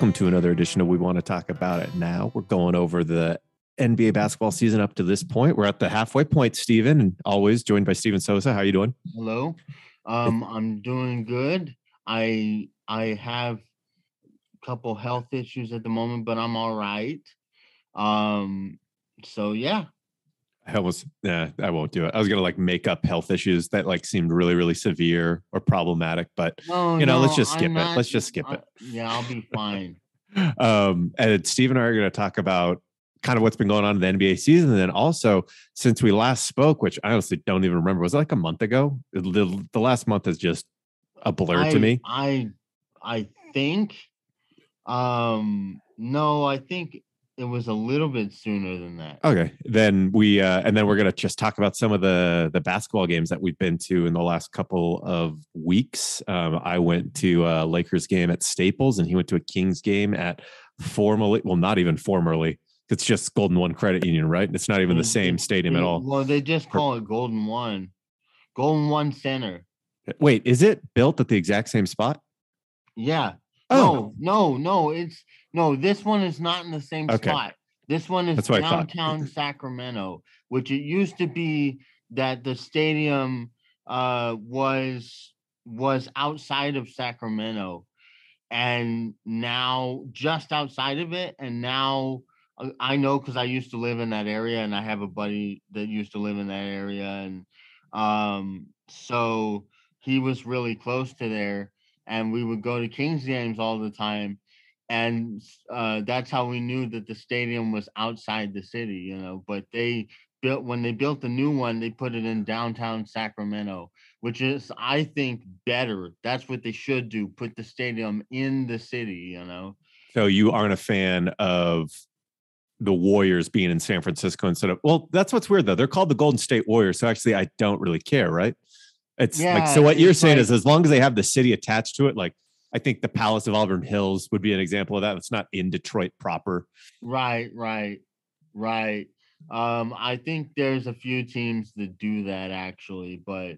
Welcome to another edition of We Want to Talk About It Now. We're going over the NBA basketball season up to this point. We're at the halfway point, Steven, and always joined by Steven Sosa. How are you doing? Hello. Um, I'm doing good. I I have a couple health issues at the moment, but I'm all right. Um, so yeah. I almost yeah, I won't do it. I was gonna like make up health issues that like seemed really, really severe or problematic, but No, you know, let's just skip I'm it. Let's just skip uh, it. Yeah, I'll be fine. um, and Steve and I are to talk about kind of what's been going on in the NBA season. And then also, since we last spoke, which I honestly don't even remember, was it like a month ago? The, the last month is just a blur I, to me. I I think um no, I think it was a little bit sooner than that. Okay, then we uh, and then we're gonna just talk about some of the the basketball games that we've been to in the last couple of weeks. Um, I went to a Lakers game at Staples, and he went to a Kings game at formerly, well, not even formerly. It's just Golden One Credit Union, right? It's not even the Mm, same stadium at all. Well, they just call it Golden One. Golden One Center. Wait, is it built at the exact same spot? Yeah. Oh, No, no, no. It's no. This one is not in the same Okay. spot. This one is That's what I thought. downtown Sacramento, which it used to be that the stadium uh, was was outside of Sacramento, and now just outside of it, and now uh, I know because I used to live in that area, and I have a buddy that used to live in that area, and um, so he was really close to there and we would go to Kings games all the time. And uh, that's how we knew that the stadium was outside the city, you know. But they built when they built the new one, they put it in downtown Sacramento, which is, I think, better. That's what they should do: put the stadium in the city, you know. so you aren't a fan of the Warriors being in San Francisco instead of well, that's what's weird though. They're called the Golden State Warriors, so actually I don't really care, right? It's like so. What you're saying like- is, as long as they have the city attached to it, like I think the Palace of Auburn Hills would be an example of that. It's not in Detroit proper. Right, right, right. Um, I think there's a few teams that do that actually, but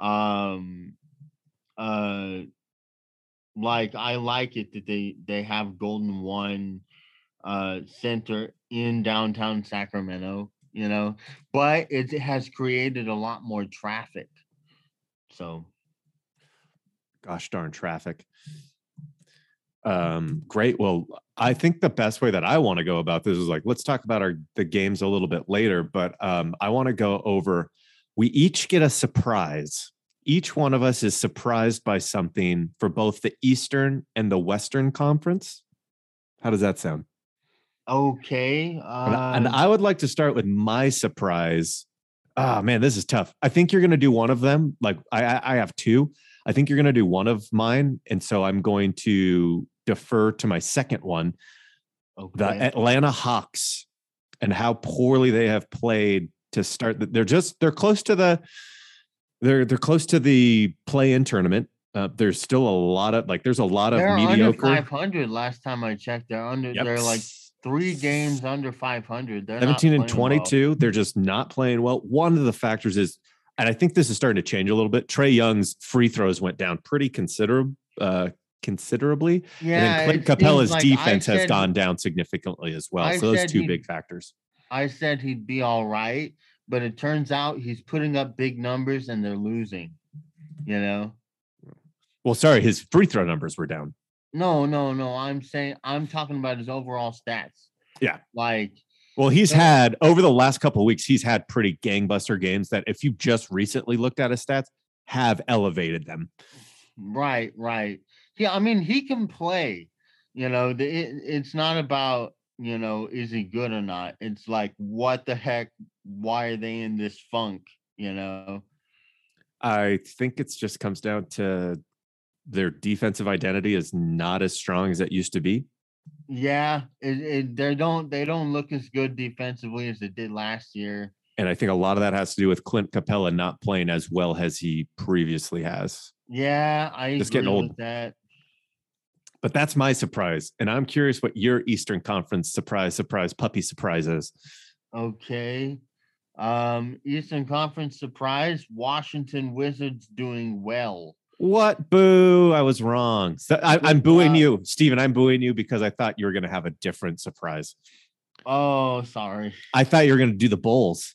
um uh like I like it that they they have Golden One uh center in downtown Sacramento, you know, but it has created a lot more traffic. So Gosh darn traffic. Um, great. Well, I think the best way that I want to go about this is like let's talk about our the games a little bit later, but um, I want to go over. We each get a surprise. Each one of us is surprised by something for both the Eastern and the Western Conference. How does that sound? okay. And, Uh, and I would like to start with my surprise. Ah, man, this is tough. I think you're going to do one of them. Like I, I I have two. I think you're going to do one of mine, and so I'm going to defer to my second one, the. Atlanta Hawks, and how poorly they have played to start. the- They're just they're close to the they're they're close to the play-in tournament. Uh, there's still a lot of like there's a lot of They're under mediocre. 500 last time I checked. They're under. Yep. They're like three games under 500. They're not 17 and playing well. 22 they're just not playing well one of the factors is and i think this is starting to change a little bit trae young's free throws went down pretty considerable uh considerably Yeah, and then clint capela's like defense has gone down significantly as well I so those two big factors I said he'd be all right, but it turns out he's putting up big numbers and they're losing. You know? well sorry his free throw numbers were down No, no, no. I'm saying I'm talking about his overall stats. Yeah. Like well he's had over the last couple of weeks he's had pretty gangbuster games that if you just recently looked at his stats have elevated them Right, right. Yeah, I mean he can play. You know, the, it, it's not about you know is he good or not. It's like what the heck? Why are they in this funk? You know. I think it's just comes down to their defensive identity is not as strong as it used to be. Yeah, it, it, they don't they don't look as good defensively as they did last year. And I think a lot of that has to do with Clint Capela not playing as well as he previously has. Yeah, I Just agree getting old. with that. But that's my surprise. And I'm curious what your Eastern Conference surprise, surprise, puppy surprise is. Okay. Um, Eastern Conference surprise, Washington Wizards doing well. What? Boo! I was wrong. So I, I'm booing job. you, Steven. I'm booing you because I thought you were going to have a different surprise. Oh, sorry. I thought you were going to do the Bulls.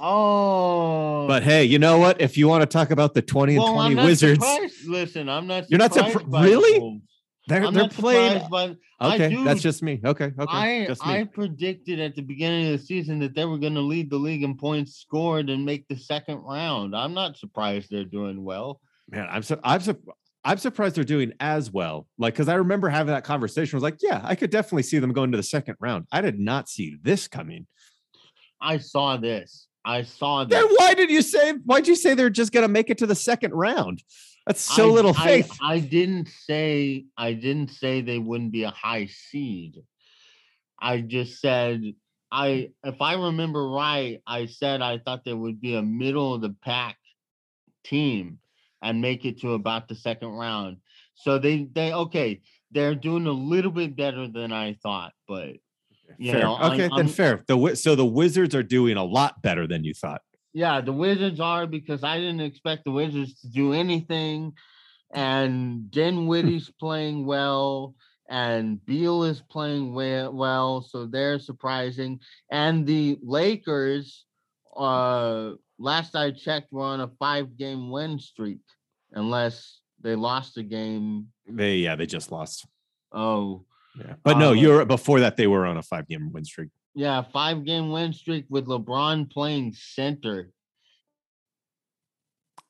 Oh, But hey, you know what? If you want to talk about the 20 and well, 20 I'm not Wizards, surprised. Listen, I'm not. You're not surprised surpri- by the really? They're I'm they're playing. surprised by. I Okay, that's just me. Okay, okay, I just me. I predicted at the beginning of the season that they were going to lead the league in points scored and make the second round. I'm not surprised they're doing well. Man, I'm su- I'm su- I'm surprised they're doing as well. Like, because I remember having that conversation. I was like, yeah, I could definitely see them going to the second round. I did not see this coming. I saw this. I saw Then why did you say? Why'd you say they're just gonna make it to the second round? That's so I- little faith. I, didn't say I didn't say they wouldn't be a high seed. I just said I if I remember right, I said I thought there would be a middle of the pack team and make it to about the second round. So they they okay, they're doing a little bit better than I thought, but you fair. know, okay, then I'm- fair. The so the Wizards are doing a lot better than you thought. Yeah, the Wizards are because I didn't expect the Wizards to do anything. And Dinwiddie's playing well, and Beal is playing well, well, so they're surprising. And the Lakers, uh, last I checked, were on a five-game win streak, unless they lost a game. They yeah, they just lost. Oh, Yeah, but no, Um, you're before that. They were on a five game win streak. Yeah, five-game win streak with LeBron playing center.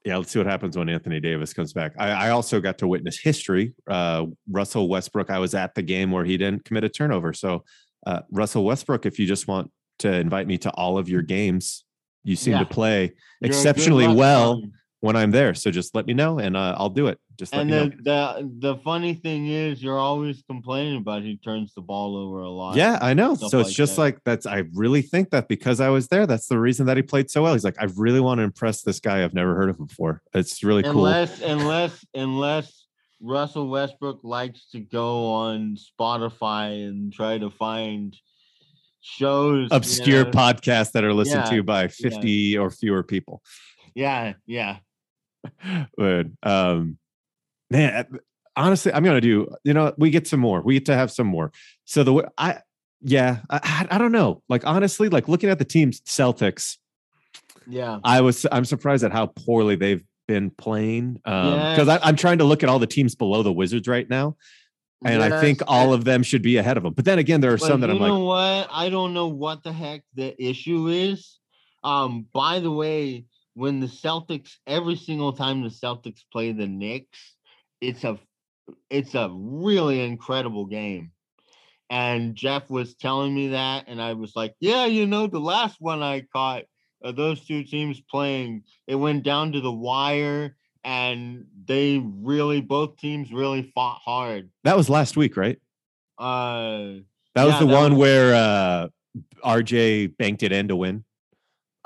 Yeah, let's see what happens when Anthony Davis comes back. I, I also got to witness history. Uh, Russell Westbrook. I was at the game where he didn't commit a turnover. So, uh, Russell Westbrook, if you just want to invite me to all of your games, you seem Yeah. to play You're exceptionally well. When I'm there. So just let me know and uh, I'll do it. Just let And me know. the, the the funny thing is, you're always complaining about he turns the ball over a lot. Yeah, I know. So it's like just that. like that's. I really think that because I was there, that's the reason that he played so well. He's like, I really want to impress this guy. I've never heard of him before. It's really cool. unless unless unless Russell Westbrook likes to go on Spotify and try to find shows, you Obscure know. podcasts that are listened Yeah, to by 50 or fewer people. Yeah, yeah. But um, man, honestly, I'm gonna do. You know, we get some more. We get to have some more. So the way I, yeah, I, I, don't know. Like honestly, like looking at the teams, Celtics. Yeah. I was I'm surprised at how poorly they've been playing. Um, because Yes. I'm trying to look at all the teams below the Wizards right now, and I think all of them should be ahead of them. But then again, there are but some that I'm like, what? I don't know what the heck the issue is. Um, by the way, when the Celtics, every single time the Celtics play the Knicks, it's a it's a really incredible game. And Jeff was telling me that, and I was like, Yeah, you know, the last one I caught of those two teams playing, it went down to the wire, and they really both teams really fought hard. that was last week, right? Uh That was Yeah, the that one was- where uh, RJ banked it in to win.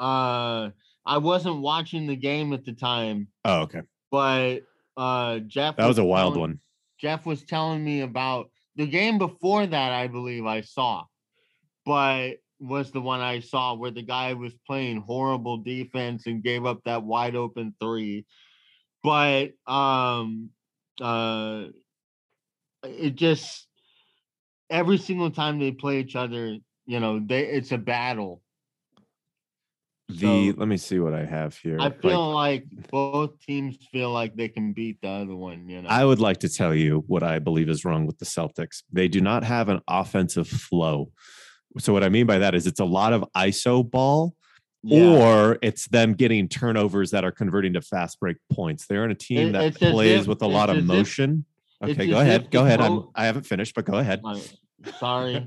uh I wasn't watching the game at the time, Oh, okay. but uh Jeff That was a wild telling- one. Jeff was telling me about the game before that, I believe I saw, but was the one I saw where the guy was playing horrible defense and gave up that wide open three. But um uh it just every single time they play each other, you know, they it's a battle. The So- let me see what I have here. I feel like both teams feel like they can beat the other one, you know. I would like to tell you what I believe is wrong with the Celtics. They do not have an offensive flow. So what I mean by that is it's a lot of ISO ball Yeah. or it's them getting turnovers that are converting to fast break points. They're in a team It- that plays if- with a lot of as if- motion. Okay, go ahead. Go ahead. I'm I haven't finished, but go ahead. Uh, sorry.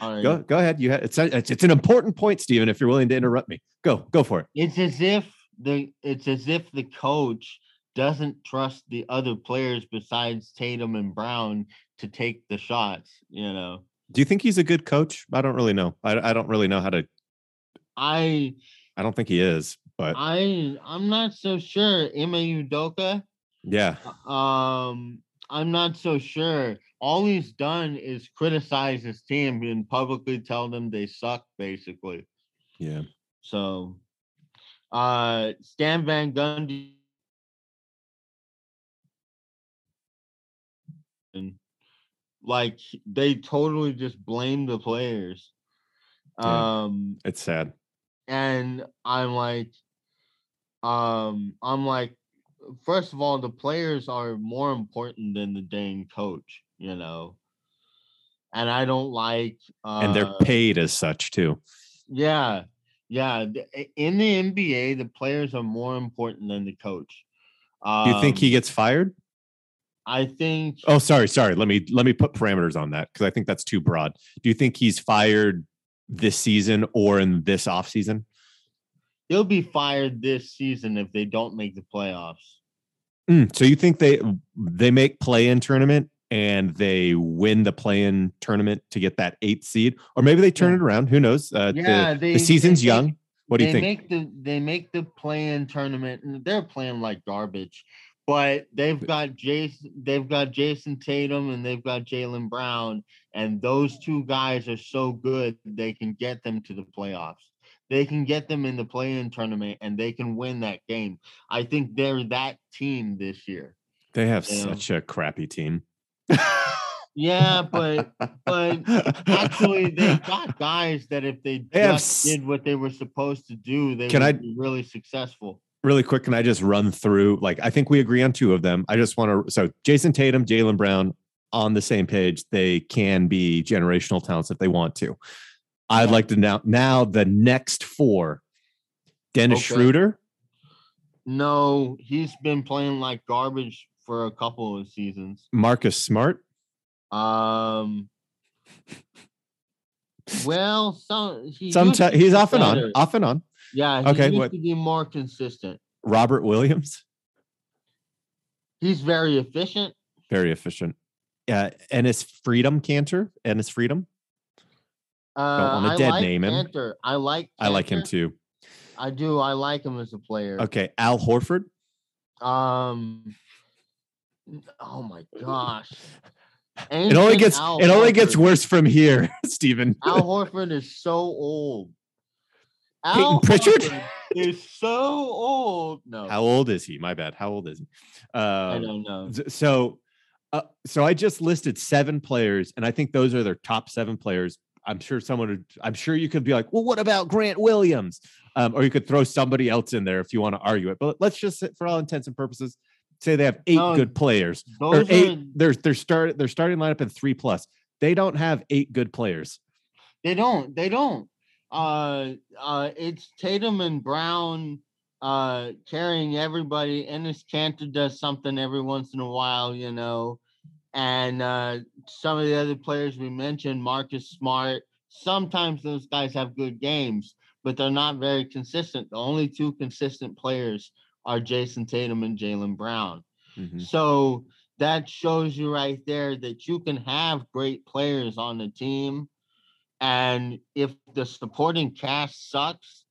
Sorry. go go ahead. You ha- it's, a, it's it's an important point, Stephen. if you're willing to interrupt me. Go, go for it. It's as if the it's as if the coach doesn't trust the other players besides Tatum and Brown to take the shots, you know. Do you think he's a good coach? I don't really know. I, I don't really know how to I I don't think he is, but I I'm not so sure. Ime Udoka, yeah. um, I'm not so sure. All he's done is criticize his team and publicly tell them they suck, basically. Yeah. So, uh, Stan Van Gundy and Like they totally just blame the players. Yeah. Um It's sad. and I'm like, um, I'm like, first of all, the players are more important than the dang coach, you know. And I don't like, uh, And they're paid as such too. yeah, yeah. In the NBA, the players are more important than the coach. Do you think he Um, gets fired? I think. Oh, sorry, sorry. Let me let me put parameters on that because I think that's too broad. Do you think he's fired this season or in this offseason? He'll be fired this season if they don't make the playoffs. Mm, so you think they they make play in tournament and they win the play in tournament to get that eighth seed, or maybe they turn Yeah. it around. Who knows? Uh, the- Yeah, the, they- they season's make- young. What do you they think? make the they make the play-in tournament and they're playing like garbage. But they've got Jayson, they've got Jayson Tatum and they've got Jaylen Brown, and those two guys are so good they can get them to the playoffs. They can get them in the play-in tournament and they can win that game. I think they're that team this year. they have you know. such a crappy team. Yeah, but but actually they've got guys that if they They just s- did what they were supposed to do, they Can would I- be really successful. really quick, can I just run through? Like, I think we agree on two of them. I just want to. So, Jayson Tatum, Jaylen Brown on the same page. They can be generational talents if they want to. I'd like to now. Now the next four: Dennis Okay. Schroeder, No, he's been playing like garbage for a couple of seasons. Marcus Smart, Um. Well, some he sometimes he's off and on, off and on. Yeah, he Okay, used what- to be more consistent. Robert Williams, He's very efficient. very efficient. Yeah, and his Freedom Kanter, his Freedom. Uh, wanna dead like name him. Kanter. I like. I like him too. I do. I like him as a player. Okay, Al Horford. Um. Oh my gosh. It only gets Al it only gets worse from here, Stephen. Al Horford is so old. Payton Al Pritchard? Horford is so old. No, How old is he? My bad. How old is he? I Um, don't know. so, uh, so I just listed seven players, and I think those are their top seven players. I'm sure someone would. I'm sure you could be like, well, what about Grant Williams? Um, or you could throw somebody else in there if you want to argue it. But let's just, say, for all intents and purposes, say they have eight No, good players. Or eight. are They're they're start they're starting lineup in three plus. They don't have eight good players. they don't they don't. Uh, uh, it's Tatum and Brown uh carrying everybody. Enes Kanter does something every once in a while, you know. And uh some of the other players we mentioned, Marcus Smart. Sometimes those guys have good games, but they're not very consistent. The only two consistent players are Jayson Tatum and Jaylen Brown. Mhm. So that shows you right there that you can have great players on the team. And if the supporting cast sucks,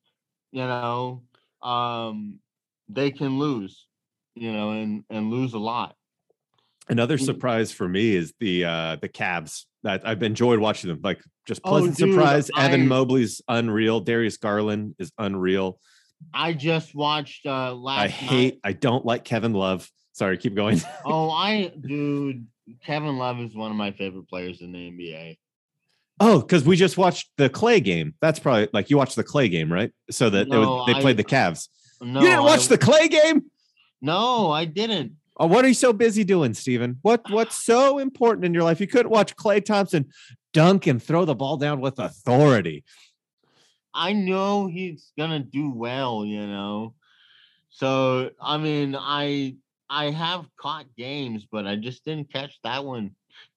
you know, um, they can lose, you know, and, and lose a lot. Another Mm. surprise for me is the uh the Cavs that I've enjoyed watching them. Like just Oh, pleasant dude, surprise. Evan I- Mobley's unreal. Darius Garland is unreal. I just watched uh last I hate. I don't like Kevin Love. Sorry, keep going. Oh, I dude, Kevin Love is one of my favorite players in the NBA. oh, because we just watched the Klay game. That's probably like you watched the Klay game, right? So that was, No, they I- played the Cavs. No, you didn't watch I, the Klay game? No, I didn't. Oh, what are you so busy doing, Stephen? What what's so important in your life? You couldn't watch Klay Thompson dunk and throw the ball down with authority. I know he's gonna do well, you know. So I mean, I I have caught games, but I just didn't catch that one.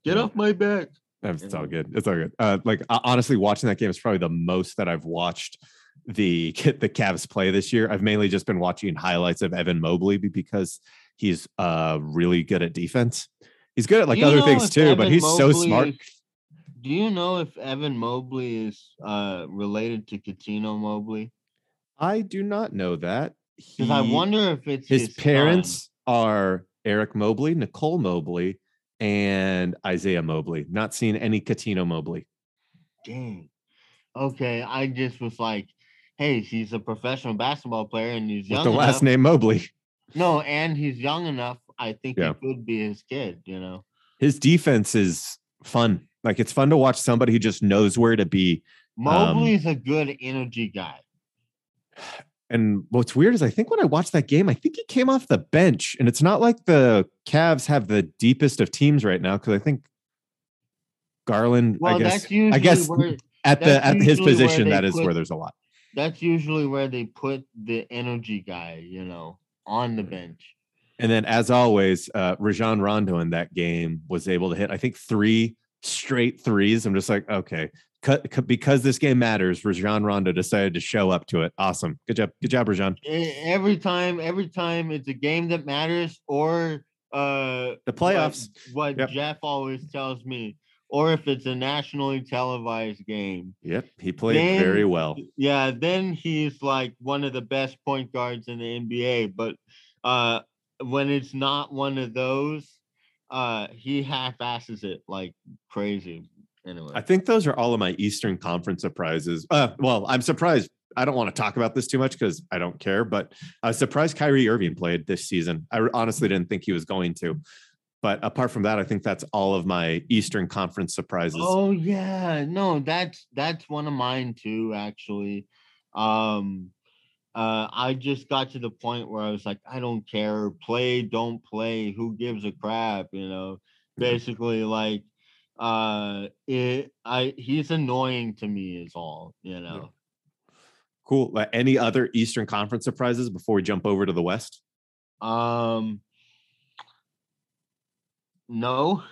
Get Yeah. off my back. It's all good. It's all good. Uh, like honestly, watching that game is probably the most that I've watched the the Cavs play this year. I've mainly just been watching highlights of Evan Mobley because he's uh really good at defense. He's good at like other things too, but Evan he's so smart. is- Do you know if Evan Mobley is uh related to Cuttino Mobley? I do not know that. Because I wonder if it's his, his, son. parents are Eric Mobley, Nicole Mobley, and Isaiah Mobley. Not seen any Cuttino Mobley. Dang. Okay, I just was like, hey, he's a professional basketball player and he's With young the last name Mobley. No, and he's young enough. I think Yeah. he could be his kid, you know. His defense is fun. Like it's fun to watch somebody who just knows where to be. Um Mobley's a good energy guy. And what's weird is I think when I watched that game, I think he came off the bench. And it's not like the Cavs have the deepest of teams right now, because I think Garland, Well, I guess that's usually I guess where, at the at his position, that is put- where there's a lot. that's usually where they put the energy guy, you know, on the bench. And then, as always, uh, Rajon Rondo in that game was able to hit, I think, three straight threes. I'm just like, okay, cut, cut- because this game matters. Rajon Rondo decided to show up to it. Awesome, good job, good job, Rajon. Every time, every time it's a game that matters, or uh The what- playoffs. What, Yep. Jeff always tells me, or if it's a nationally televised game. Yep, he played very well. Yeah, then he's like one of the best point guards in the NBA. But uh when it's not one of those, uh he half asses it like crazy. Anyway. I think those are all of my Eastern Conference surprises. Uh, well, I'm surprised. I don't want to talk about this too much because I don't care, but I was surprised Kyrie Irving played this season. I honestly didn't think he was going to. But apart from that, I think that's all of my Eastern Conference surprises. Oh yeah, no, that's that's one of mine too, actually. Um uh I just got to the point where I was like, I don't care, play, don't play, who gives a crap, you know. Basically, like uh it I he's annoying to me is all, you know. Cool. Uh, any other Eastern Conference surprises before we jump over to the West? Um no.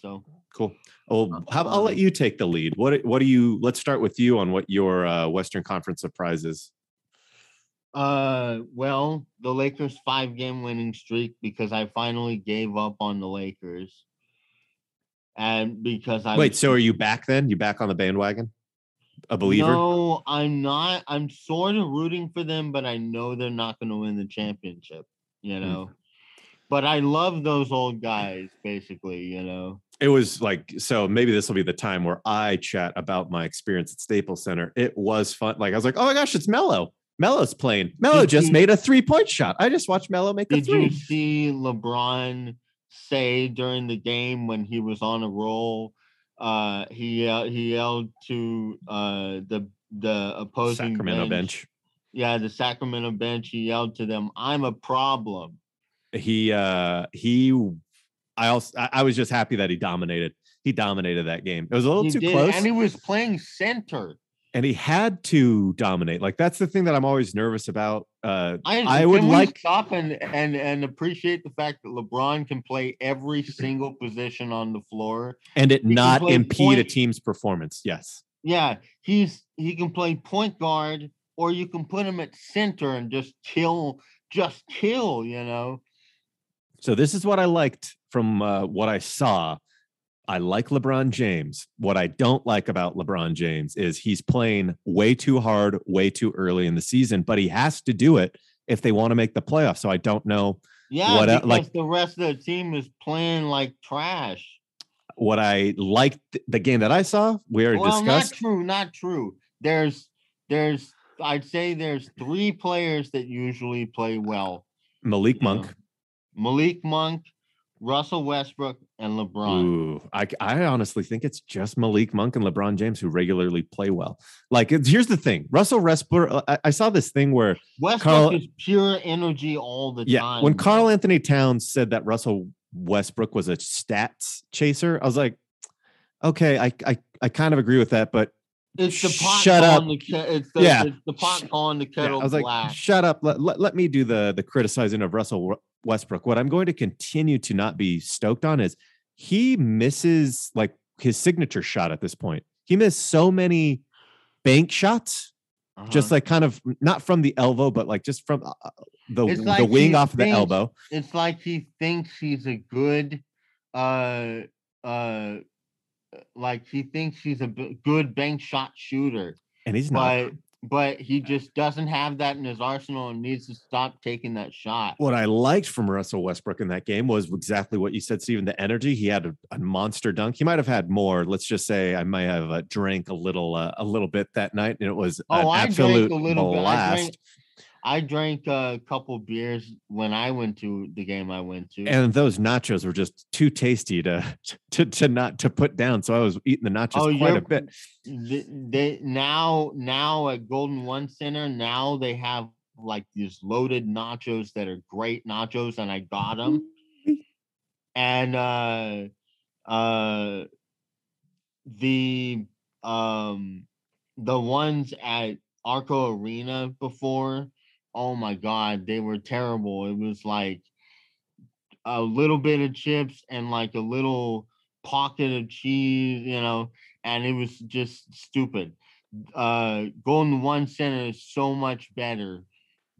So Cool. Oh, how, I'll let you take the lead. What what do you? Let's start with you on what your uh, Western Conference surprise is. Uh, well, the Lakers five game winning streak because I finally gave up on the Lakers. And because I Wait, was- so are you back then? You back on the bandwagon? A believer? No, I'm not. I'm sort of rooting for them, but I know they're not going to win the championship, you Hmm. know. But I love those old guys, basically, you know. It was like so. Maybe this will be the time where I chat about my experience at Staples Center. It was fun. Like I was like, oh my gosh, it's Melo. Melo's playing. Melo Did just you- made a three point shot. I just watched Melo make a Did three. you see LeBron say during the game when he was on a roll? Uh, he yell- he yelled to uh the the opposing Sacramento bench. Yeah, the Sacramento bench. He yelled to them, "I'm a problem." He uh he. I also I, was just happy that he dominated. He dominated that game. It was a little He too did, close. and he was playing center. and he had to dominate. Like that's the thing that I'm always nervous about. Uh, I, I would like- stop and and and appreciate the fact that LeBron can play every single position on the floor. and it can not impede a team's performance. Yes. Yeah, he's he can play point guard, or you can put him at center and just kill, just kill. You know. So this is what I liked from uh, what I saw. I like LeBron James. What I don't like about LeBron James is he's playing way too hard, way too early in the season, but he has to do it if they want to make the playoffs. So I don't know Yeah, What, because like- the rest of the team is playing like trash. what I liked the game that I saw. We already well, discussed. not true, not true. There's there's I'd say there's three players that usually play well. Malik Monk. know. Malik Monk, Russell Westbrook, and LeBron. Ooh, I, I honestly think it's just Malik Monk and LeBron James who regularly play well. Like, it's, here's the thing: Russell Westbrook. Uh, I, I saw this thing where Westbrook Carl- is pure energy all the yeah, time. when. Carl Anthony Towns said that Russell Westbrook was a stats chaser, I was like, okay, I I, I kind of agree with that, but it's the pot shut up. calling the ke- it's the, Yeah. it's the pot calling the yeah, kettle I was like, black. shut up. Let, let, let me do the the criticizing of Russell Westbrook. What I'm going to continue to not be stoked on is he misses like his signature shot at this point. He missed so many bank shots just Uh-huh. like kind of not from the elbow, but like just from uh, uh, the It's the wing off of the elbow. it's like he thinks he's a good uh uh like he thinks he's a b- good bank shot shooter And he's not. But he just doesn't have that in his arsenal and needs to stop taking that shot What I liked from Russell Westbrook in that game was exactly what you said, Stephen. The energy he had a, a monster dunk. He might have had more. Let's just say I might have uh, drank a little, uh, a little bit that night, and it was Oh, an I drank a absolute little bit. Blast. drank- I drank a couple beers when I went to the game I went to. And those nachos were just too tasty to to to not to put down. So I was eating the nachos Oh, quite a bit. they, they now now at Golden One Center now they have like these loaded nachos that are great nachos, and I got them. And uh, uh, the um the ones at Arco Arena before, oh my god, they were terrible. It was like a little bit of chips and like a little pocket of cheese, you know, and it was just stupid. Uh Golden One Center is so much better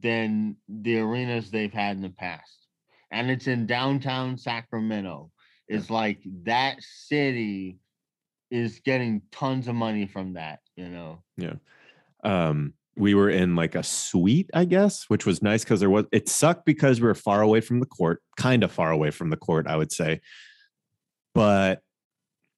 than the arenas they've had in the past. And it's in downtown Sacramento. It's like that city is getting tons of money from that, you know. Yeah. Um we were in like a suite i guess which was nice because there was it sucked because we were far away from the court kind of far away from the court i would say. But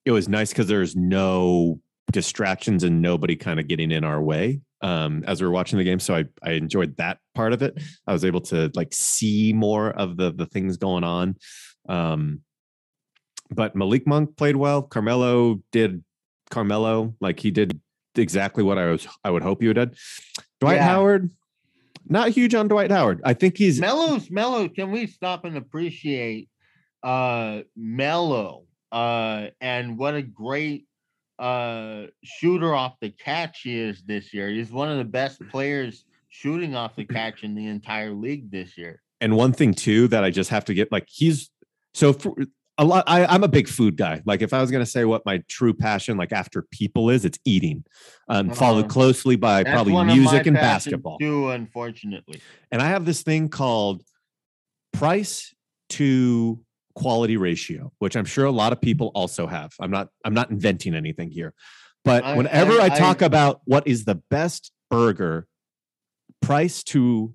it was nice because there's no distractions and nobody kind of getting in our way um as we were watching the game. So i i enjoyed that part of it. I was able to like see more of the the things going on. Um but malik monk played well. Carmelo did carmelo like he did exactly what I was I would hope you would did. Dwight Yeah. Howard, not huge on Dwight Howard. I think he's Melo's Melo, can we stop and appreciate uh Melo uh and what a great uh shooter off the catch he is this year. He's one of the best players shooting off the catch in the entire league this year. and one thing too that I just have to get like he's so for a lot I, I'm a big food guy. Like if I was gonna say what my true passion like after people is, it's eating. Um followed Uh-huh. closely by probably one of my music and basketball. Too, unfortunately. And I have this thing called price to quality ratio, which I'm sure a lot of people also have. I'm not I'm not inventing anything here. But I- whenever I, I- talk I- about what is the best burger price to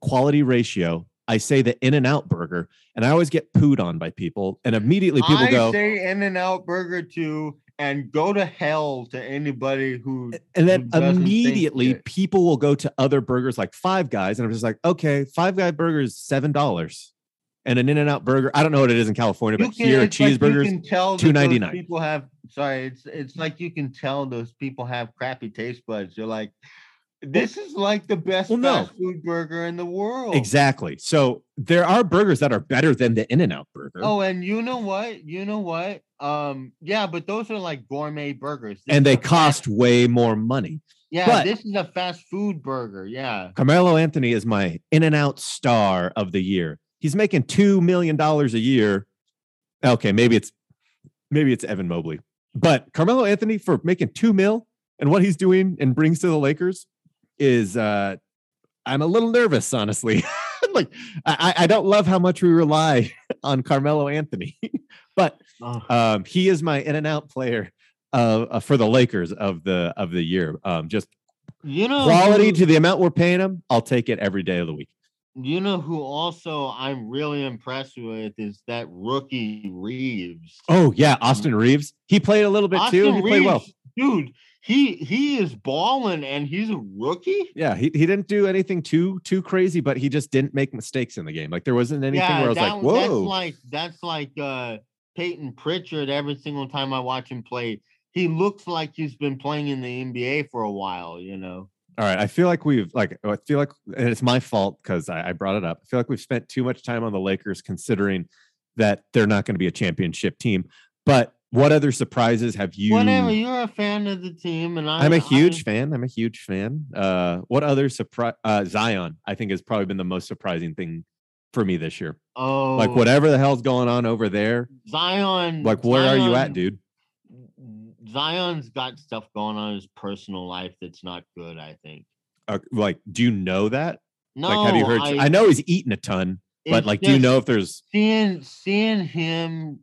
quality ratio, I say the in and out burger and I always get pooed on by people and immediately people I go say In and Out Burger too, and go to hell to anybody who and then who immediately people will go to other burgers like Five Guys, and I'm just like, okay, Five Guy burger is seven dollars, and an In and Out burger. I don't know what it is in California, but here like you cheeseburgers. can that those $2.99. People have sorry, it's it's like you can tell those people have crappy taste buds. You're like, this is like the best Well, no. fast food burger in the world. Exactly. So there are burgers that are better than the In and Out burger, Oh, and you know what? You know what? Um, yeah, but those are like gourmet burgers. This and they a fast- cost way more money. Yeah, but- this is a fast food burger. Yeah. Carmelo Anthony is my In and Out star of the year. He's making two million dollars a year. Okay, maybe it's maybe it's Evan Mobley, but Carmelo Anthony for making two mil and what he's doing and brings to the Lakers is uh I'm a little nervous, honestly. like I, I don't love how much we rely on Carmelo Anthony, but um, he is my in and out player uh, uh, for the Lakers of the of the year. Um, just you know quality who- to the amount we're paying him, I'll take it every day of the week. You know who also I'm really impressed with is that rookie Reaves. Oh yeah, Austin Reaves. He played a little bit too. Austin He played well. Dude. He he is balling, and he's a rookie. Yeah, he, he didn't do anything too too crazy, but he just didn't make mistakes in the game. Like there wasn't anything where I was that- like, that's like that's like uh Payton Pritchard. Every single time I watch him play, he looks like he's been playing in the NBA for a while. You know. All right, I feel like we've like I feel like and it's my fault because I, I brought it up. I feel like we've spent too much time on the Lakers considering that they're not going to be a championship team. But what other surprises have you? Whatever. You're a fan of the team, and I, I'm a huge fan. I'm a huge fan. Uh, what other surprise? Uh, Zion, I think, has probably been the most surprising thing for me this year. oh, Like whatever the hell's going on over there. Zion. Like where are you at, dude? Zion's got stuff going on in his personal life that's not good. I think. Uh, like, do you know that? No, like, have you heard? I, know he's eating a ton, but like, do you know if there's? seeing seeing him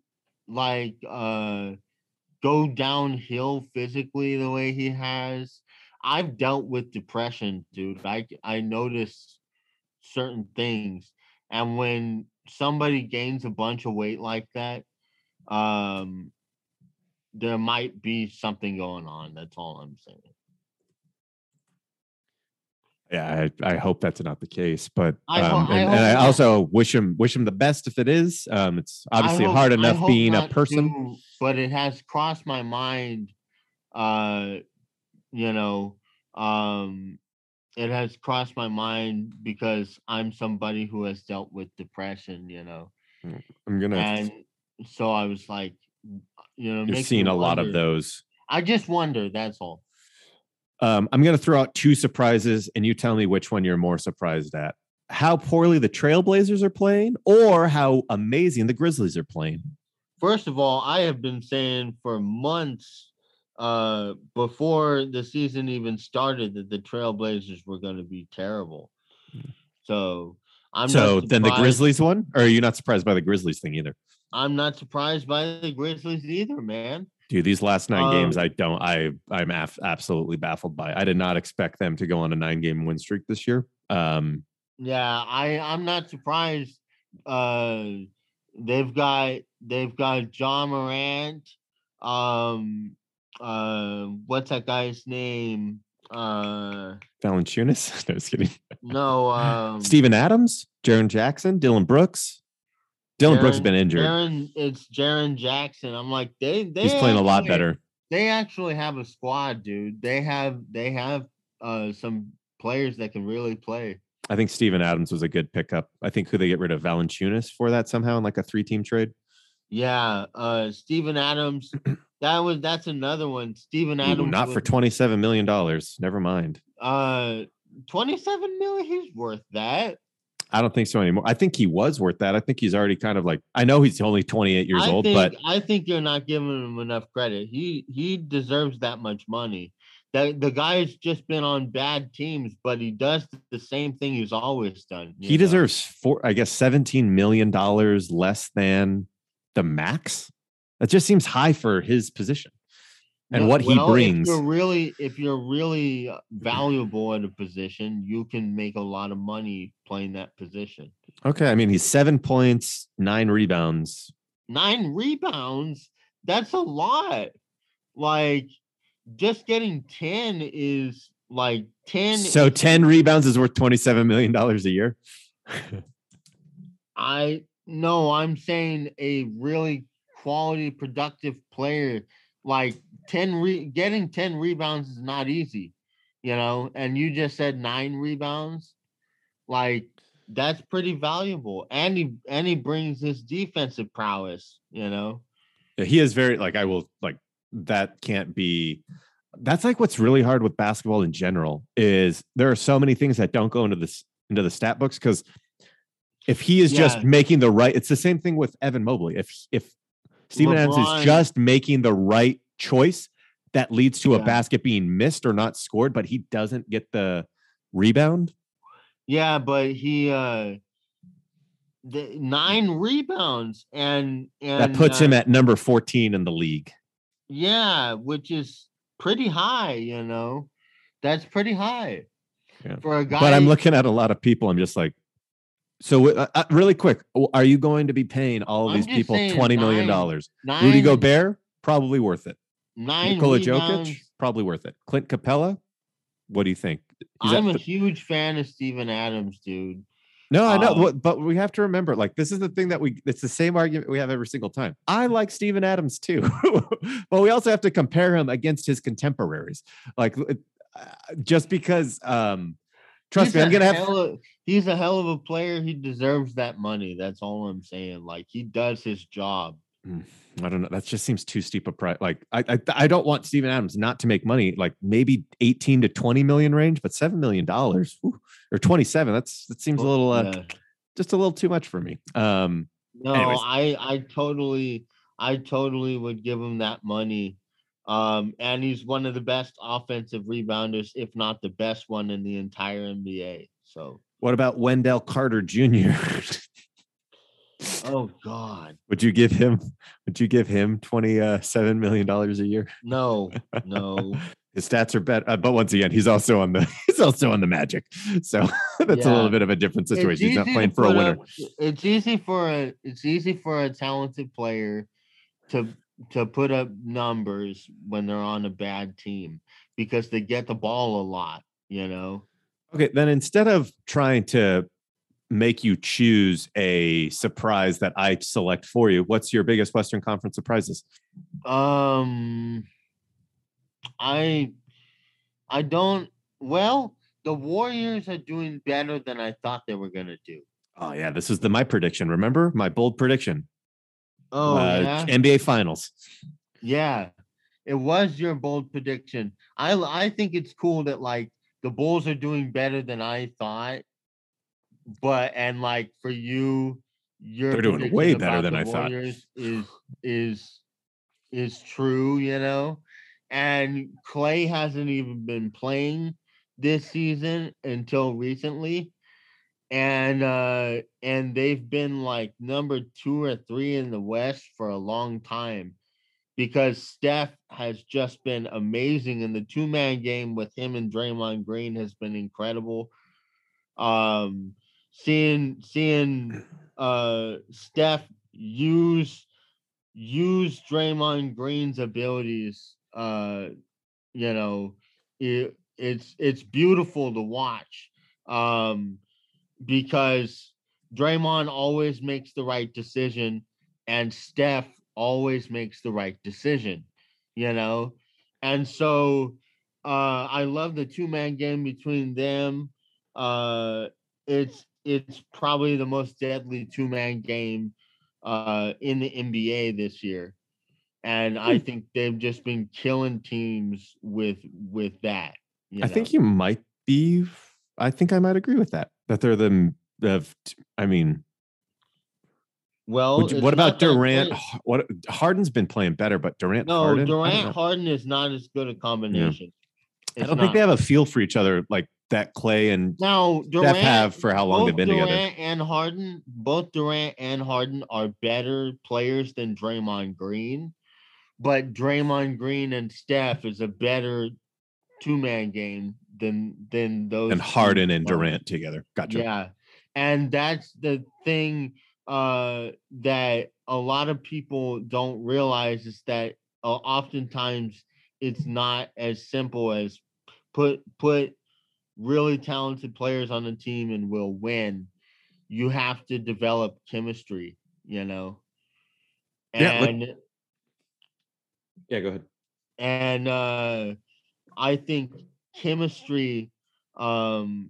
like uh go downhill physically the way he has? I've dealt with depression, dude. I I notice certain things, and when somebody gains a bunch of weight like that, um, there might be something going on. That's all I'm saying. Yeah, I, I hope that's not the case, but I ho- um, I and, and I also wish him wish him the best if it is. Um, it's obviously hope- hard enough being a person. too, but it has crossed my mind. Uh, you know, um, it has crossed my mind because I'm somebody who has dealt with depression. You know, I'm gonna. and so I was like, you know, You're makes me seeing a lot of those. I just wonder. That's all. Um, I'm going to throw out two surprises, and you tell me which one you're more surprised at: how poorly the Trailblazers are playing, or how amazing the Grizzlies are playing. First of all, I have been saying for months uh before the season even started that the Trailblazers were going to be terrible. So I'm not so then the Grizzlies one, or are you not surprised by the Grizzlies thing either? I'm not surprised by the Grizzlies either, man. Dude, these last nine games, Um, I don't, I, I'm af- absolutely baffled by. I did not expect them to go on a nine-game win streak this year. Um, Yeah, I I'm not surprised. Uh they've got they've got Ja Morant. Um uh what's that guy's name? Uh Valanciunas, no, just kidding. no um Steven Adams, Jaron Jackson, Dillon Brooks. Dillon Brooks has been injured. Jaren, it's Jaron Jackson. I'm like they they He's playing a lot better. They actually have a squad, dude. They have they have uh some players that can really play. I think Steven Adams was a good pickup. I think who they get rid of Valanciunas for that somehow in like a three-team trade. Yeah, uh Steven Adams. that was that's another one. Steven Ooh, Adams not for twenty-seven million dollars. Never mind. uh 27 million. He's worth that. I don't think so anymore. I think he was worth that. I think he's already kind of like. I know he's only twenty-eight years I old, think, but I think you're not giving him enough credit. He he deserves that much money. That the guy has just been on bad teams, but he does the same thing he's always done. he know? deserves four. I guess seventeen million dollars less than the max. That just seems high for his position and No, what he brings. If you're really, if you're really uh, valuable at a position, you can make a lot of money playing that position. Okay, I mean he's seven points, nine rebounds. Nine rebounds, that's a lot. Like just getting 10 is like 10. So is- ten rebounds is worth twenty-seven million dollars a year. I no, I'm saying a really quality, productive player. Like 10 re- getting 10 rebounds is not easy, you know, and you just said nine rebounds. Like that's pretty valuable. And he and he brings his defensive prowess, you know. Yeah, he is very like I will like that can't be that's like what's really hard with basketball in general is there are so many things that don't go into this into the stat books because if he is just making the right it's the same thing with Evan Mobley if if Steven Adams is just making the right choice that leads to a basket being missed or not scored but he doesn't get the rebound Yeah, but he uh the nine rebounds and and that puts uh, him at number 14 in the league Yeah, which is pretty high, you know. That's pretty high Yeah. for a guy. but I'm looking at a lot of people. I'm just like, so uh, uh, really quick, are you going to be paying all of I'm these people twenty million dollars? Rudy Gobert, probably worth it. nine Nikola rebounds. Jokic, probably worth it. Clint Capela, what do you think? At I'm a the- huge fan of Steven Adams, dude. no, I know, um, but we have to remember, like, this is the thing that we. It's the same argument we have every single time. I like Steven Adams too, but we also have to compare him against his contemporaries. Like, uh, just because, um, trust He's me, I'm gonna have. of- he's a hell of a player. He deserves that money. That's all I'm saying. Like he does his job. I don't know. That just seems too steep a price. Like I, I, I don't want Steven Adams not to make money. Like maybe eighteen to twenty million range, but seven million dollars or twenty seven. That's that seems a little, uh, Yeah. just a little too much for me. Um, No, Anyways. I I totally I totally would give him that money. Um, and he's one of the best offensive rebounders, if not the best one in the entire NBA. So, what about Wendell Carter Jr.? oh God, would you give him? Would you give him twenty seven million dollars a year? no, no. His stats are better, uh, but once again, he's also on the he's also on the Magic, so that's a little bit of a different situation. He's not playing for a winner. up- it's easy for a it's easy for a talented player to to put up numbers when they're on a bad team because they get the ball a lot, you know. Okay, then instead of trying to make you choose a surprise that I select for you, what's your biggest Western Conference surprises? Um, I, I don't. Well, the Warriors are doing better than I thought they were gonna do. Oh yeah, this is the my prediction. Remember my bold prediction? Oh Uh, yeah, NBA Finals. yeah. It was your bold prediction. I I think it's cool that like the Bulls are doing better than I thought, but and like for you, your They're doing way better than I thought. Is is is true, you know. And Klay hasn't even been playing this season until recently. And uh and they've been like number 2 or 3 in the West for a long time because Steph has just been amazing and the two-man game with him and Draymond Green has been incredible. Um seeing seeing uh Steph use use Draymond Green's abilities uh you know it, it's it's beautiful to watch um because Draymond always makes the right decision and Steph always makes the right decision you know and so uh I love the two man game between them uh it's it's probably the most deadly two man game uh in the NBA this year and I Hmm. think they've just been killing teams with with that you I think you might be. I think I might agree with that. That they're the. Of, I mean, well you- what about Durant? What Harden's been playing better, but Durant, no Harden, Durant. Harden is not as good a combination I don't think they have a feel for each other like that. Klay and Now Durant have for how long they've been together. Durant and Harden, both Durant and Harden are better players than Draymond Green, but Draymond Green and Steph is a better two man game than than those and Harden and. Durant together. Gotcha. Yeah. And that's the thing uh that a lot of people don't realize is that uh, oftentimes it's not as simple as put put really talented players on the team and we'll win. You have to develop chemistry, you know. Yeah, let- Yeah, go ahead. and uh i think chemistry um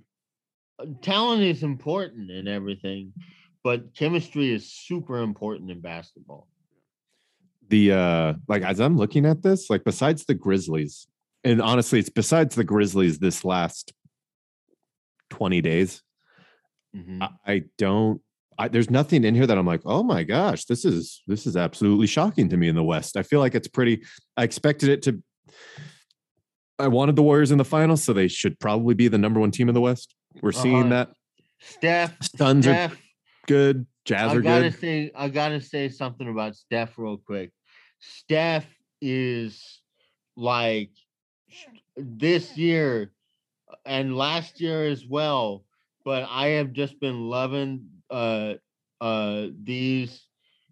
talent is important and everything but chemistry is super important in basketball the uh like as I'm looking at this, like besides the Grizzlies, and honestly, it's besides the Grizzlies this last 20 days. Mhm. I, I don't I, there's nothing in here that I'm like, oh my gosh, this is this is absolutely shocking to me in the West. I feel like it's pretty. I expected it to. I wanted the Warriors in the finals, so they should probably be the number one team in the West. We're seeing Uh-huh. that. steph Suns are good. Jazz i are gotta good. say i gotta say something about steph real quick steph is like this year and last year as well but i have just been loving uh uh these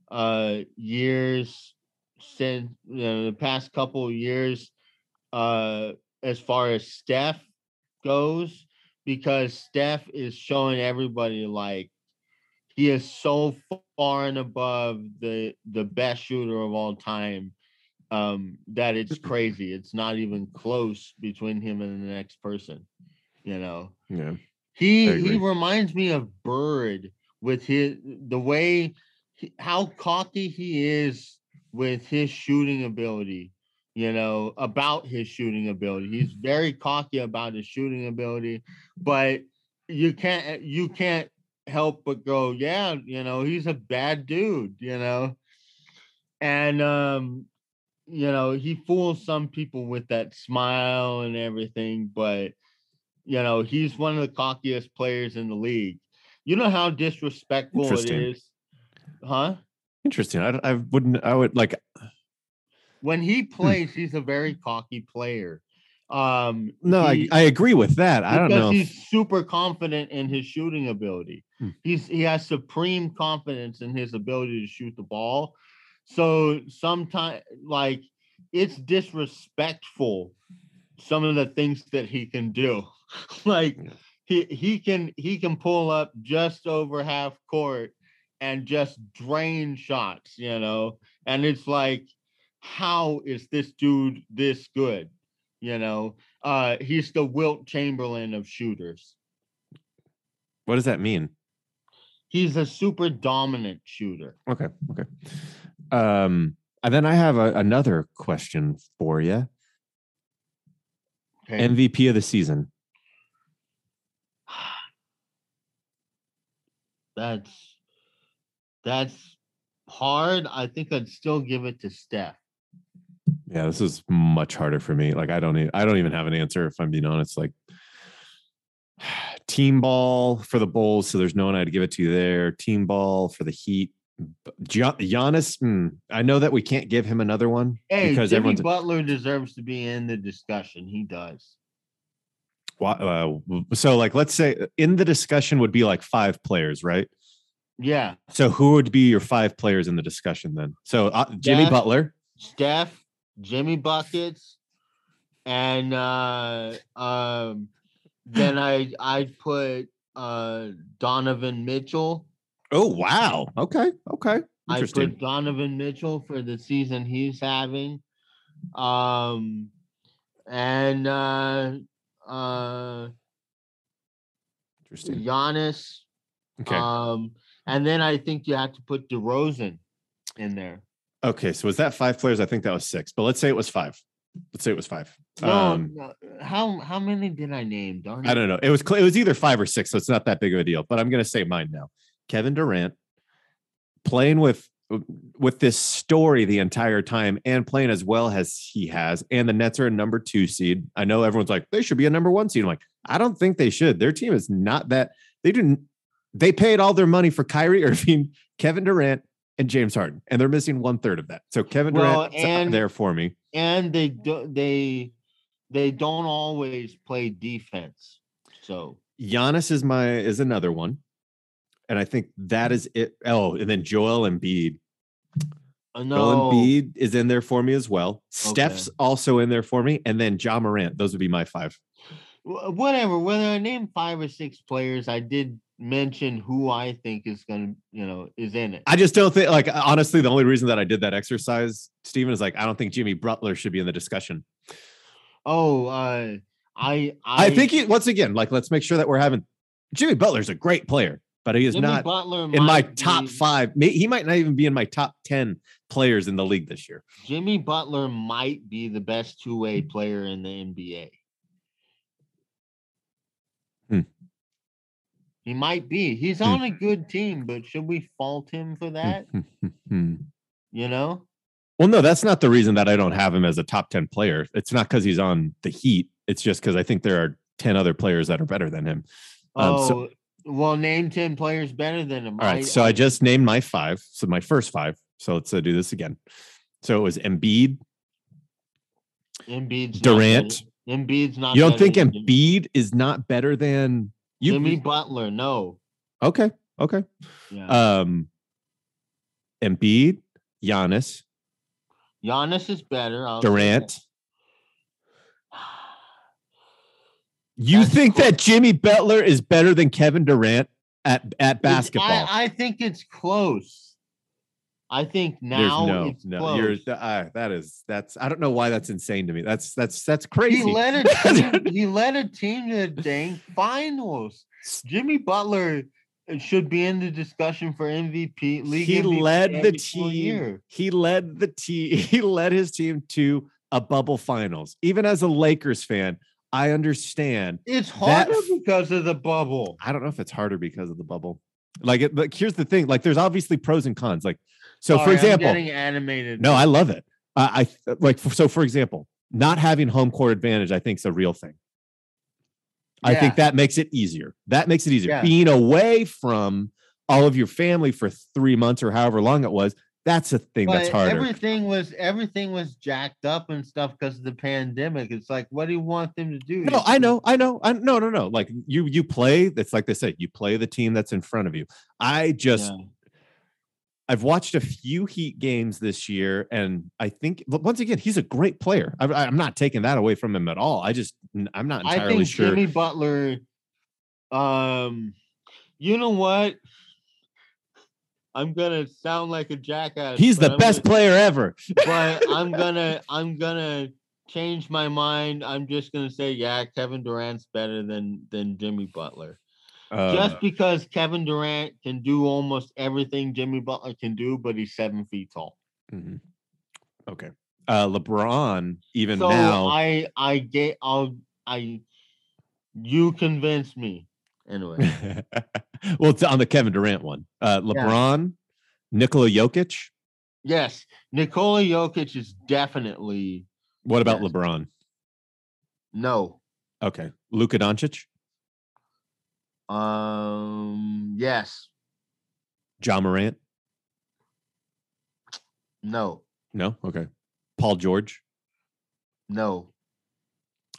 uh years since you know, the past couple of years uh as far as steph goes because steph is showing everybody like he is so far and above the the best shooter of all time um that it's crazy. It's not even close between him and the next person you know? Yeah. he he reminds me of bird with his the way he, how cocky he is with his shooting ability you know about his shooting ability he's very cocky about his shooting ability but you can't you can't help but go yeah you know he's a bad dude you know and um you know he fools some people with that smile and everything but you know he's one of the cockiest players in the league you know how disrespectful it is, huh Interesting. I, I wouldn't. I would like. When he Hmm. plays he's a very cocky player um No, I, he- I agree with that. I don't know. he's super confident in his shooting ability. Hmm. He's he has supreme confidence in his ability to shoot the ball. So sometimes like it's disrespectful some of the things that he can do. like he he can he can pull up just over half court and just drain shots, you know. And it's like, how is this dude this good? You know, uh, he's the Wilt Chamberlain of shooters. What does that mean? He's a super dominant shooter. Okay. Okay. Um, and then I have a, another question for you. Okay. MVP of the season. That's that's hard. I think I'd still give it to Steph. Yeah, this is much harder for me. Like I don't even I don't even have an answer if I'm being honest. Like team ball for the Bulls, so there's no one I'd give it to there. Team ball for the Heat. Gian- Giannis, hmm, I know that we can't give him another one Hey, because Jimmy everyone's Butler deserves to be in the discussion. He does. Uh, so like let's say in the discussion would be like five players, right? Yeah. So who would be your five players in the discussion then? So uh, Jimmy Steph. Butler, Steph, Jimmy Buckets, and uh um then I I'd put uh Donovan Mitchell. Oh wow. Okay. Okay. I put Donovan Mitchell for the season he's having. Um and uh uh Interesting. Giannis. Okay. Um and then I think you have to put DeRozan in there. Okay. So was that five players? I think that was six, but let's say it was five. Let's say it was five. No, Um, how how many did I name? Darn I don't know. It was it was either five or six, so it's not that big of a deal. But I'm gonna say mine now. Kevin Durant playing with with this story the entire time and playing as well as he has, and the Nets are a number two seed. I know everyone's like they should be a number one seed. I'm like, I don't think they should. Their team is not that. They didn't. They paid all their money for Kyrie Irving, Kevin Durant, and James Harden, and they're missing one third of that. So Kevin Well, Durant and- there for me. and they do they they don't always play defense. So Giannis is my is another one, and I think that is it. Oh, and then Joel Embiid. uh, Joel no, Embiid is in there for me as well. Steph's also in there for me, and then Ja Morant. Those would be my five. whatever. Whether I name five or six players, I did mention who I think is gonna you know is in it. I just don't think like honestly, the only reason that I did that exercise, Stephen, is like I don't think Jimmy Butler should be in the discussion. oh, uh, I I, think he once again, like let's make sure that we're having Jimmy Butler's a great player, but he is Jimmy not Butler in my might top be- five. He might not even be in my top 10 players in the league this year. Jimmy Butler might be the best two way player in the NBA. Hmm. He might be. He's Hmm. on a good team, but should we fault him for that? Hmm. You know? Well, no, that's not the reason that I don't have him as a top 10 player. It's not because he's on the Heat. It's just because I think there are 10 other players that are better than him. Um, Oh, so- well, name 10 players better than him. All right. so I just named my five. So my first five. So let's uh, do this again. So it was Embiid. Embiid's Durant. Not Embiid's not You don't think Embiid is not better than you? Jimmy Butler? No. Okay. Okay. Yeah. Um, Embiid, Giannis, Giannis is better. I'll Durant. You That's think cool. that Jimmy Butler is better than Kevin Durant at at basketball? I, I think it's close. I think There's now no, it's no. close. You're uh, that is that's. I don't know why that's insane to me. That's that's that's he crazy. led a team, he led a team to the dang finals. Jimmy Butler uh, should be in the discussion for MVP. League he MVP led the team. year. He led the team. He led his team to a bubble finals. Even as a Lakers fan, I understand. It's harder f- because of the bubble. I don't know if it's harder because of the bubble. Like, it, like here's the thing. Like, there's obviously pros and cons. Like, so for Sorry, I'm example, getting animated. no, I love it. I, I like so. For example, not having home court advantage, I think, is a real thing. I think that makes it easier. That makes it easier. Yeah. Being away from all of your family for three months or however long it was, that's a thing that's harder. everything was everything was jacked up and stuff because of the pandemic. It's like, what do you want them to do? No, I know, I know, I no, no, no. Like you, you play. It's like they say, you play the team that's in front of you. I just, Yeah. I've watched a few Heat games this year, and I think once again, he's a great player. I, I'm not taking that away from him at all. I just, I'm not I entirely think sure. Jimmy Butler Um, you know what? I'm gonna sound like a jackass. He's the I'm best gonna- player ever. but I'm gonna I'm gonna change my mind. I'm just gonna say, yeah, Kevin Durant's better than than Jimmy Butler. Uh, just because Kevin Durant can do almost everything Jimmy Butler can do, but he's seven feet tall. mhm. Okay. Uh, LeBron, even so now, I I get I'll I you convinced me. Anyway. well, it's on the Kevin Durant one. Uh, LeBron, Nikola Jokic. yes, Nikola Jokic is definitely What about Yes. LeBron? no. Okay. Luka Doncic, Um yes. Ja Morant. No. No. Okay. Paul George. No.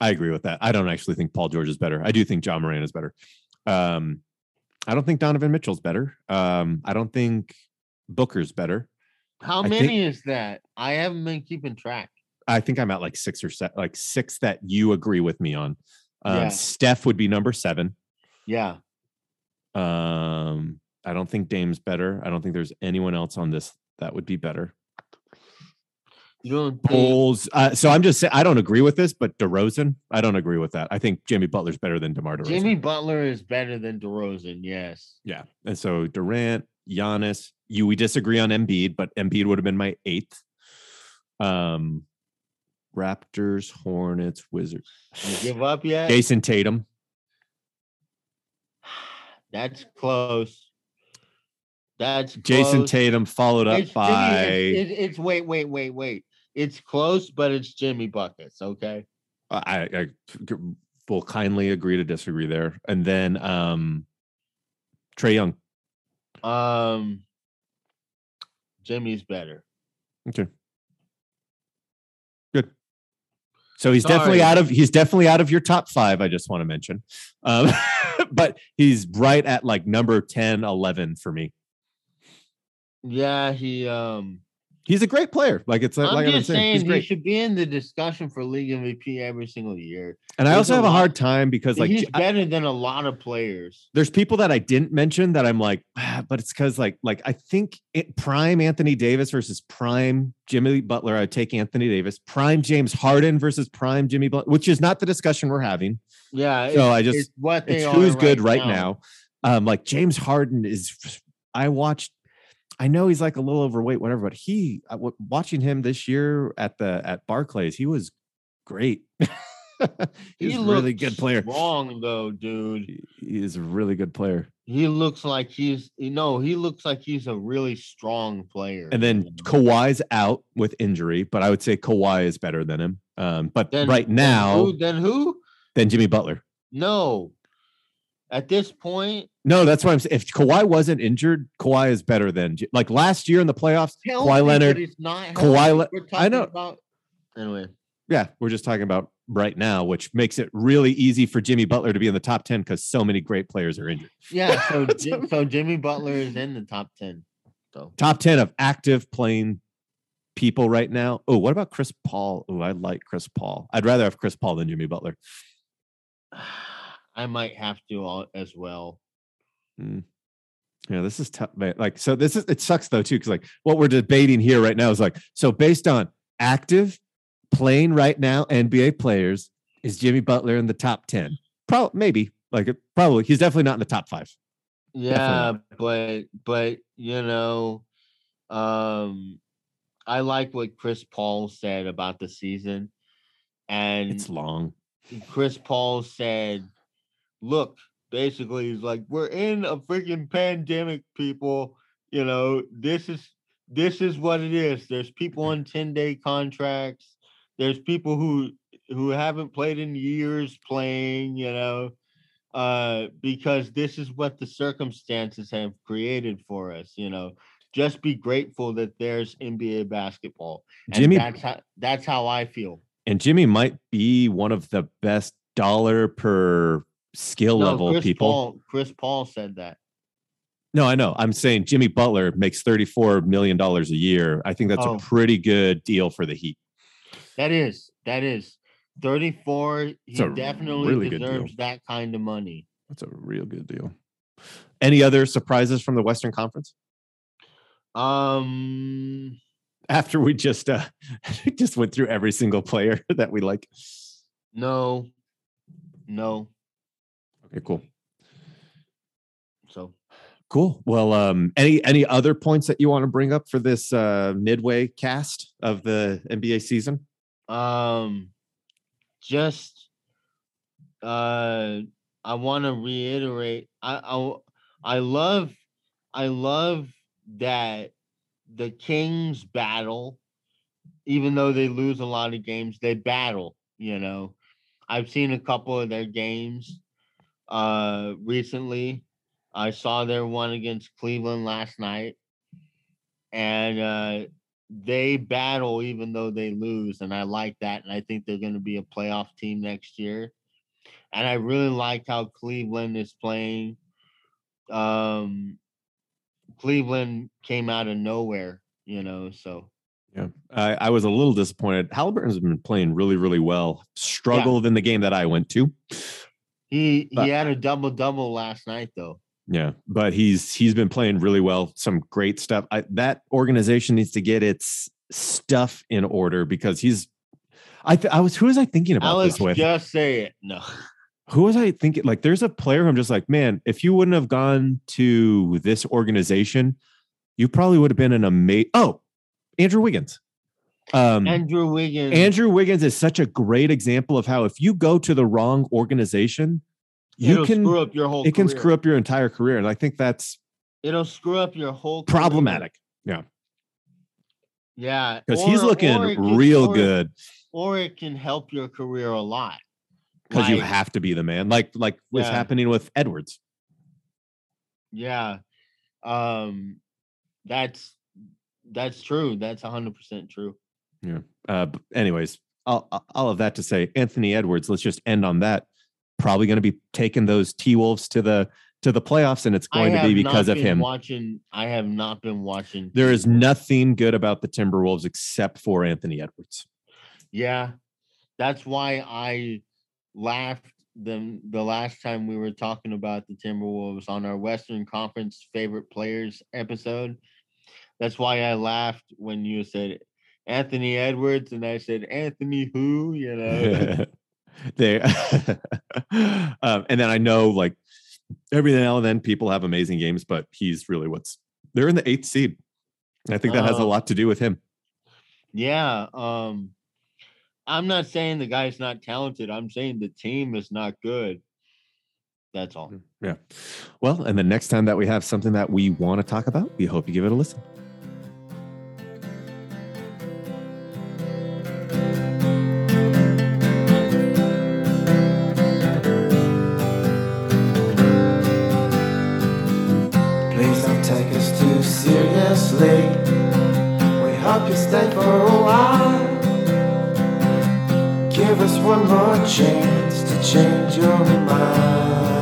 I agree with that. I don't actually think Paul George is better. I do think Ja Morant is better. Um, I don't think Donovan Mitchell's better. Um, I don't think Booker's better. How I many think- is that? I haven't been keeping track. I think I'm at like six or set, like six that you agree with me on. Um, Yeah. Steph would be number seven. Yeah. Um, I don't think Dame's better. I don't think there's anyone else on this that would be better. You don't Bulls. Uh, so I'm just saying I don't agree with this, but DeRozan, I don't agree with that. I think Jimmy Butler's better than DeMar DeRozan. Jimmy Butler is better than DeRozan, yes. Yeah. And so Durant, Giannis, you we disagree on Embiid, but Embiid would have been my eighth. Um Raptors, Hornets, Wizards. You give up yet? Jayson Tatum. That's close. That's Jayson close. Tatum followed up It's, Jimmy, by it's, it's, it's wait, wait, wait, wait. It's close, but it's Jimmy buckets. Okay. I will kindly agree to disagree there. And then um Trae Young. Um, Jimmy's better. Okay. Good. So he's definitely out of he's definitely out of your top five. I just want to mention, um, but he's right at like number 10, 11 for me. Yeah, he. Um, He's a great player. Like it's like, I'm like just saying, saying he's he should be in the discussion for league MVP every single year. And I also have a lot- hard time because like he's J- I- better than a lot of players. there's people that I didn't mention that I'm like, "Ah," but it's because like like I think it, prime Anthony Davis versus prime Jimmy Butler. I'd take Anthony Davis. Prime James Harden versus prime Jimmy Butler, which is not the discussion we're having. Yeah, So I just- it's what they it's are who's good right now. now. Um, like James Harden is. I watched. I know he's like a little overweight, whatever, but he watching him this year at the at Barclays, he was great. he's He a really good player. Strong though, dude. He is a really good player. He looks like he's you know he looks like he's a really strong player. And then? Kawhi's out with injury, but I would say Kawhi is better than him. Um, but Then- right then now, who, then who? Then Jimmy Butler. No. At this point, No, that's why I'm saying. If Kawhi wasn't injured, Kawhi is better than like last year in the playoffs. healthy, Kawhi Leonard, he's not Kawhi. Le- I know. talking About, anyway, Yeah, we're just talking about right now, which makes it really easy for Jimmy Butler to be in the top 10 because so many great players are injured. yeah. So Ji- so Jimmy Butler is in the top ten. So Top 10 of active playing people right now. Oh, what about Chris Paul? Oh, I like Chris Paul. I'd rather have Chris Paul than Jimmy Butler. I might have to as well. Yeah, this is tough, man. Like, so this is it sucks though, too, because like what we're debating here right now is like, so based on active playing right now NBA players, is Jimmy Butler in the top 10? Probably maybe. Like probably he's definitely not in the top five. Yeah, but but you know, um, I like what Chris Paul said about the season, and It's long. Chris Paul said, "Look, basically, he's like, we're in a freaking pandemic, people. You know, this is this is what it is. There's people on ten day contracts. There's people who who haven't played in years playing. You know." uh because this is what the circumstances have created for us you know just be grateful that there's nba basketball and Jimmy that's how that's how i feel and Jimmy might be one of the best dollar per skill no, level chris people. paul chris paul said that No, I know. I'm saying Jimmy Butler makes $34 million a year. I think that's Oh. a pretty good deal for the Heat. that is that is 34 he definitely really deserves that kind of money That's a real good deal. Any other surprises from the Western Conference? Um, After we just uh just went through every single player that we like. no, no. Okay, cool. So Cool. Well, um, any any other points that you want to bring up for this uh midway cast of the NBA season? um, just uh, I want to reiterate. I I I love I love that the Kings battle, even though they lose a lot of games, they battle. You know, I've seen a couple of their games uh recently. I saw their one against Cleveland last night, and uh they battle even though they lose, and I like that. And I think they're going to be a playoff team next year. And I really like how Cleveland is playing. Um, Cleveland came out of nowhere, you know. So Yeah, I, I was a little disappointed. Halliburton's been playing really, really well. Struggled in the game that I went to. He But- he had a double double last night, though. Yeah, but he's he's been playing really well. Some great stuff. I, that organization needs to get its stuff in order because he's. I th- I was who was I thinking about Alex, this with? just say it. No, who was I thinking? Like, there's a player who I'm just like, man, if you wouldn't have gone to this organization, you probably would have been an amazing. Oh, Andrew Wiggins. Um, Andrew Wiggins. Andrew Wiggins is such a great example of how if you go to the wrong organization, you it'll can screw up your whole. it can screw up your entire career, and I think that's It'll screw up your whole. career. problematic Yeah, yeah, because he's looking it can- real or- good. or it can help your career a lot. Because you have to be the man, like like was Yeah. happening with Edwards. Yeah. Um that's that's true. That's hundred percent true. Uh, b- anyways, all, all- of that to say, Anthony Edwards. Let's just end on that. Probably going to be taking those T Wolves to the to the playoffs, and it's going to be because of him. Watching I have not been watching. There is nothing good about the Timberwolves except for Anthony Edwards. Yeah. That's why I laughed the the last time we were talking about the Timberwolves on our Western Conference favorite players episode. That's why I laughed when you said Anthony Edwards and I said Anthony who, you know. they um, and then I know like every now and then people have amazing games, but he's really what's they're in the eighth seed. I think that has a Oh. lot to do with him. Yeah, um I'm not saying the guy's not talented. I'm saying the team is not good. That's all. Yeah. Well, and the next time that we have something that we want to talk about, we hope you give it a listen. Seriously. We hope you stay for a while. Give us one more chance to change your mind.